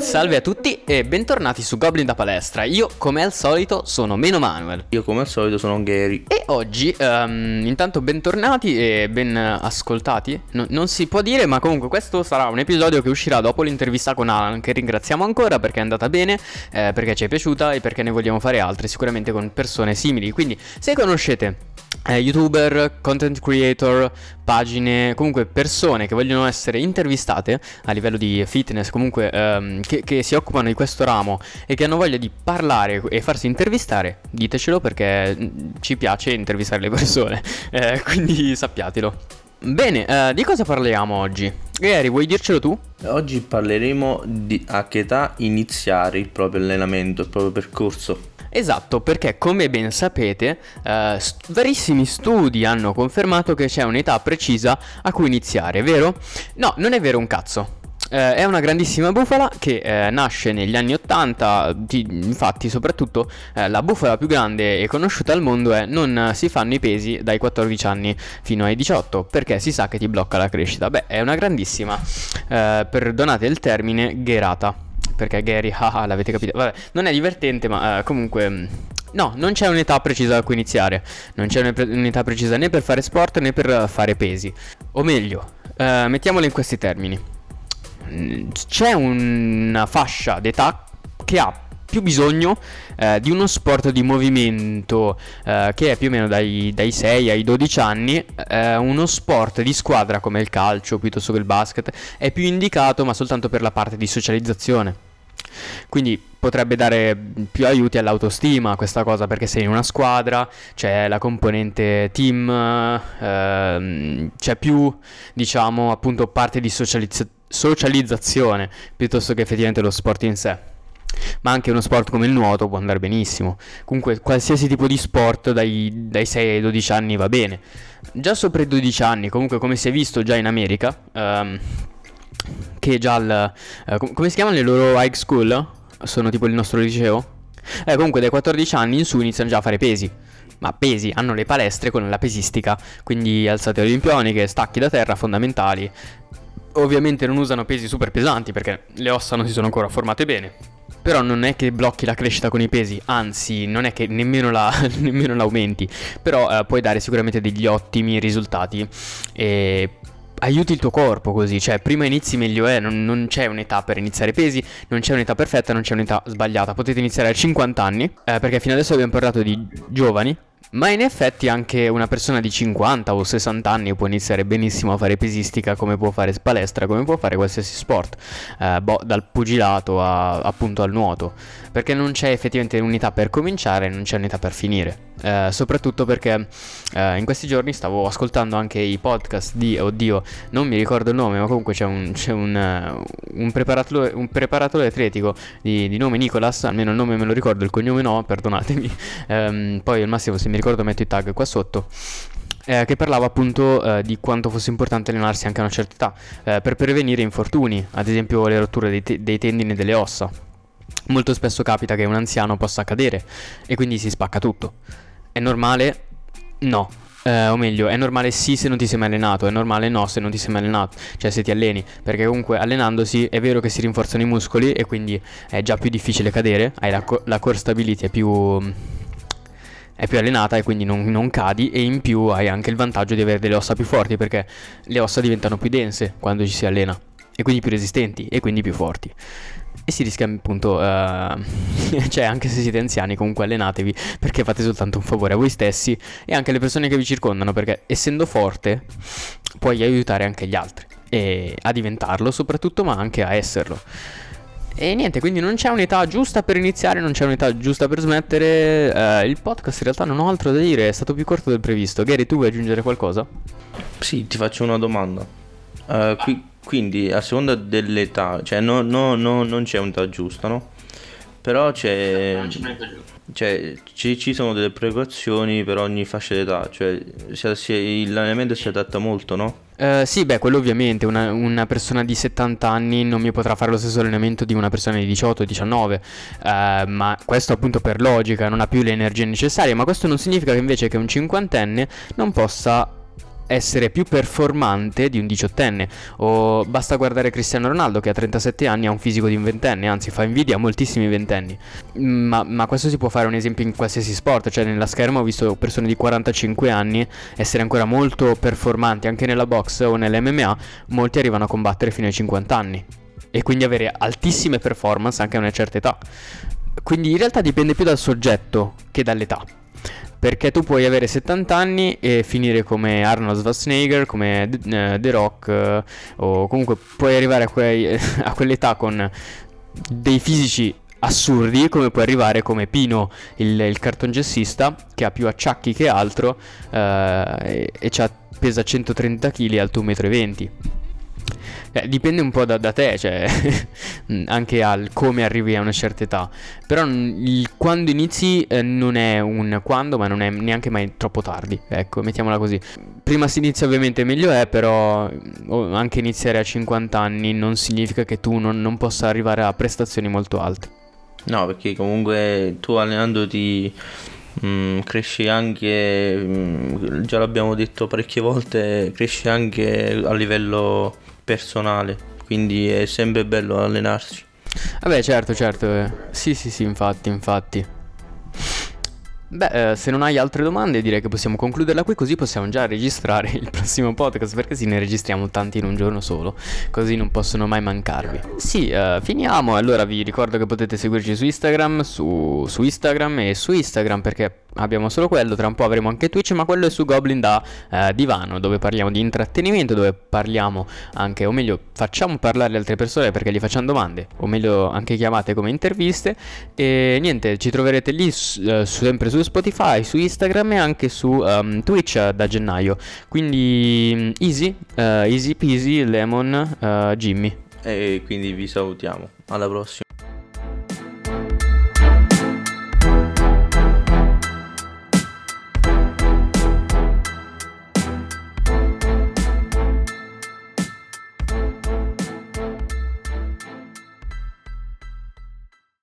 Salve a tutti e bentornati su Goblin da Palestra. Io, come al solito, sono Meno Manuel. Io come al solito sono Gary. E oggi, um, intanto bentornati e ben ascoltati. No, non si può dire, ma comunque questo sarà un episodio che uscirà dopo l'intervista con Alan, che ringraziamo ancora perché è andata bene, eh, perché ci è piaciuta e perché ne vogliamo fare altre, sicuramente con persone simili. Quindi, se conoscete eh, youtuber, content creator, pagine, comunque persone che vogliono essere intervistate a livello di fitness, comunque ehm, che, che, si occupano di questo ramo e che hanno voglia di parlare e farsi intervistare, ditecelo perché mm, ci piace intervistare le persone, eh, quindi sappiatelo. Bene, eh, di cosa parliamo oggi? Gary, vuoi dircelo tu? Oggi parleremo di a che età iniziare il proprio allenamento, il proprio percorso. Esatto, perché come ben sapete, eh, st- verissimi studi hanno confermato che c'è un'età precisa a cui iniziare, vero? No, non è vero un cazzo. Eh, è una grandissima bufala che eh, nasce negli anni 80, di, infatti soprattutto eh, la bufala più grande e conosciuta al mondo è non si fanno i pesi dai 14 anni fino ai 18 perché si sa che ti blocca la crescita. Beh, è una grandissima, eh, perdonate il termine, gherata perché Gary, haha, l'avete capito. Vabbè, non è divertente, ma uh, comunque... Mm, no, non c'è un'età precisa da cui iniziare. Non c'è un'età precisa né per fare sport né per fare pesi. O meglio, uh, mettiamolo in questi termini. Mm, c'è una fascia d'età che ha più bisogno eh, di uno sport di movimento eh, che è più o meno dai, dai 6 ai 12 anni, eh, uno sport di squadra come il calcio piuttosto che il basket è più indicato ma soltanto per la parte di socializzazione. Quindi potrebbe dare più aiuti all'autostima questa cosa perché sei in una squadra, c'è la componente team, ehm, c'è più diciamo appunto parte di socializza- socializzazione piuttosto che effettivamente lo sport in sé. Ma anche uno sport come il nuoto può andare benissimo. Comunque qualsiasi tipo di sport dai, dai 6 ai 12 anni va bene. Già sopra i 12 anni, comunque come si è visto già in America, ehm, che già al... Eh, come si chiamano le loro high school? Sono tipo il nostro liceo? Eh, comunque dai 14 anni in su iniziano già a fare pesi. Ma pesi, hanno le palestre con la pesistica, quindi alzate olimpioniche, stacchi da terra fondamentali. Ovviamente non usano pesi super pesanti perché le ossa non si sono ancora formate bene. Però non è che blocchi la crescita con i pesi, anzi non è che nemmeno, la, nemmeno l'aumenti, però eh, puoi dare sicuramente degli ottimi risultati e aiuti il tuo corpo così, cioè prima inizi meglio è, non, non, c'è un'età per iniziare pesi, non c'è un'età perfetta, non c'è un'età sbagliata, potete iniziare a 50 anni, eh, perché fino adesso abbiamo parlato di giovani, ma in effetti anche una persona di 50 o 60 anni può iniziare benissimo a fare pesistica come può fare palestra, come può fare qualsiasi sport, eh, boh, dal pugilato a, appunto al nuoto, perché non c'è effettivamente un'età per cominciare, non c'è un'età per finire. Eh, soprattutto perché eh, in questi giorni stavo ascoltando anche i podcast di, oddio, non mi ricordo il nome, ma comunque c'è un, c'è un, uh, un, preparatore, un preparatore, atletico di, di, nome Nicolas, almeno il nome me lo ricordo, il cognome no, perdonatemi, um, poi al massimo se mi ricordo metto i tag qua sotto. Eh, che parlava appunto eh, di quanto fosse importante allenarsi anche a una certa età eh, per prevenire infortuni, ad esempio le rotture dei, te- dei tendini e delle ossa. Molto spesso capita che un anziano possa cadere e quindi si spacca tutto. È normale? No. Eh, o meglio, è normale sì se non ti sei mai allenato, è normale no se non ti sei mai allenato, cioè se ti alleni, perché comunque allenandosi è vero che si rinforzano i muscoli e quindi è già più difficile cadere, hai la, co- la core stability è più, è più allenata e quindi non, non, cadi e in più hai anche il vantaggio di avere delle ossa più forti perché le ossa diventano più dense quando ci si allena e quindi più resistenti e quindi più forti e si rischia appunto, uh, cioè anche se siete anziani comunque allenatevi perché fate soltanto un favore a voi stessi e anche alle persone che vi circondano perché essendo forte puoi aiutare anche gli altri e a diventarlo soprattutto ma anche a esserlo. E niente, quindi non c'è un'età giusta per iniziare, non c'è un'età giusta per smettere. Uh, il podcast in realtà non ho altro da dire, è stato più corto del previsto. Gary, tu vuoi aggiungere qualcosa? Sì, ti faccio una domanda. Uh, qui, quindi a seconda dell'età, cioè no, no, no, non c'è un'età giusta, no? Però c'è... Non c'è un'età giusta. Cioè, ci, ci, sono delle precauzioni per ogni fascia d'età, cioè si, si, l'allenamento si adatta molto, no? Uh, sì, beh, quello ovviamente, una, una, persona di 70 anni non mi potrà fare lo stesso allenamento di una persona di 18-19, uh, ma questo appunto per logica, non ha più le energie necessarie, ma questo non significa che invece che un cinquantenne non possa essere più performante di un diciottenne. O basta guardare Cristiano Ronaldo che a 37 anni ha un fisico di un ventenne, anzi fa invidia a moltissimi ventenni. Ma, ma questo si può fare un esempio in qualsiasi sport, cioè nella scherma ho visto persone di 45 anni essere ancora molto performanti, anche nella box o nell'MMA, molti arrivano a combattere fino ai 50 anni e quindi avere altissime performance anche a una certa età. Quindi in realtà dipende più dal soggetto che dall'età. Perché tu puoi avere 70 anni e finire come Arnold Schwarzenegger, come uh, The Rock, uh, o comunque puoi arrivare a, quei, a quell'età con dei fisici assurdi come puoi arrivare come Pino il, il cartongessista che ha più acciacchi che altro uh, e, e pesa 130 kg alto 1,20 m eh, dipende un po' da, da te, cioè anche al come arrivi a una certa età. Però il quando inizi eh, non è un quando, ma non è neanche mai troppo tardi. Ecco, mettiamola così. Prima si inizia ovviamente meglio è, però anche iniziare a 50 anni non significa che tu non, non possa arrivare a prestazioni molto alte. No, perché comunque tu allenandoti Mm, cresci anche, mm, già l'abbiamo detto parecchie volte, cresci anche a livello personale, quindi è sempre bello allenarsi. Vabbè, certo, certo. Eh. Sì, sì, sì, infatti, infatti. Beh, eh, se non hai altre domande direi che possiamo concluderla qui così possiamo già registrare il prossimo podcast perché sì ne registriamo tanti in un giorno solo, così non possono mai mancarvi. Sì, eh, finiamo, allora vi ricordo che potete seguirci su Instagram, su, su Instagram e su Instagram perché abbiamo solo quello, tra un po' avremo anche Twitch, ma quello è su Goblin da eh, divano, dove parliamo di intrattenimento, dove parliamo anche, o meglio, facciamo parlare le altre persone perché gli facciamo domande, o meglio anche chiamate come interviste. E niente, ci troverete lì eh, sempre su Spotify, su Instagram e anche su um, Twitch da gennaio. Quindi mm, easy, uh, easy peasy, lemon, uh, Jimmy. E quindi vi salutiamo, alla prossima.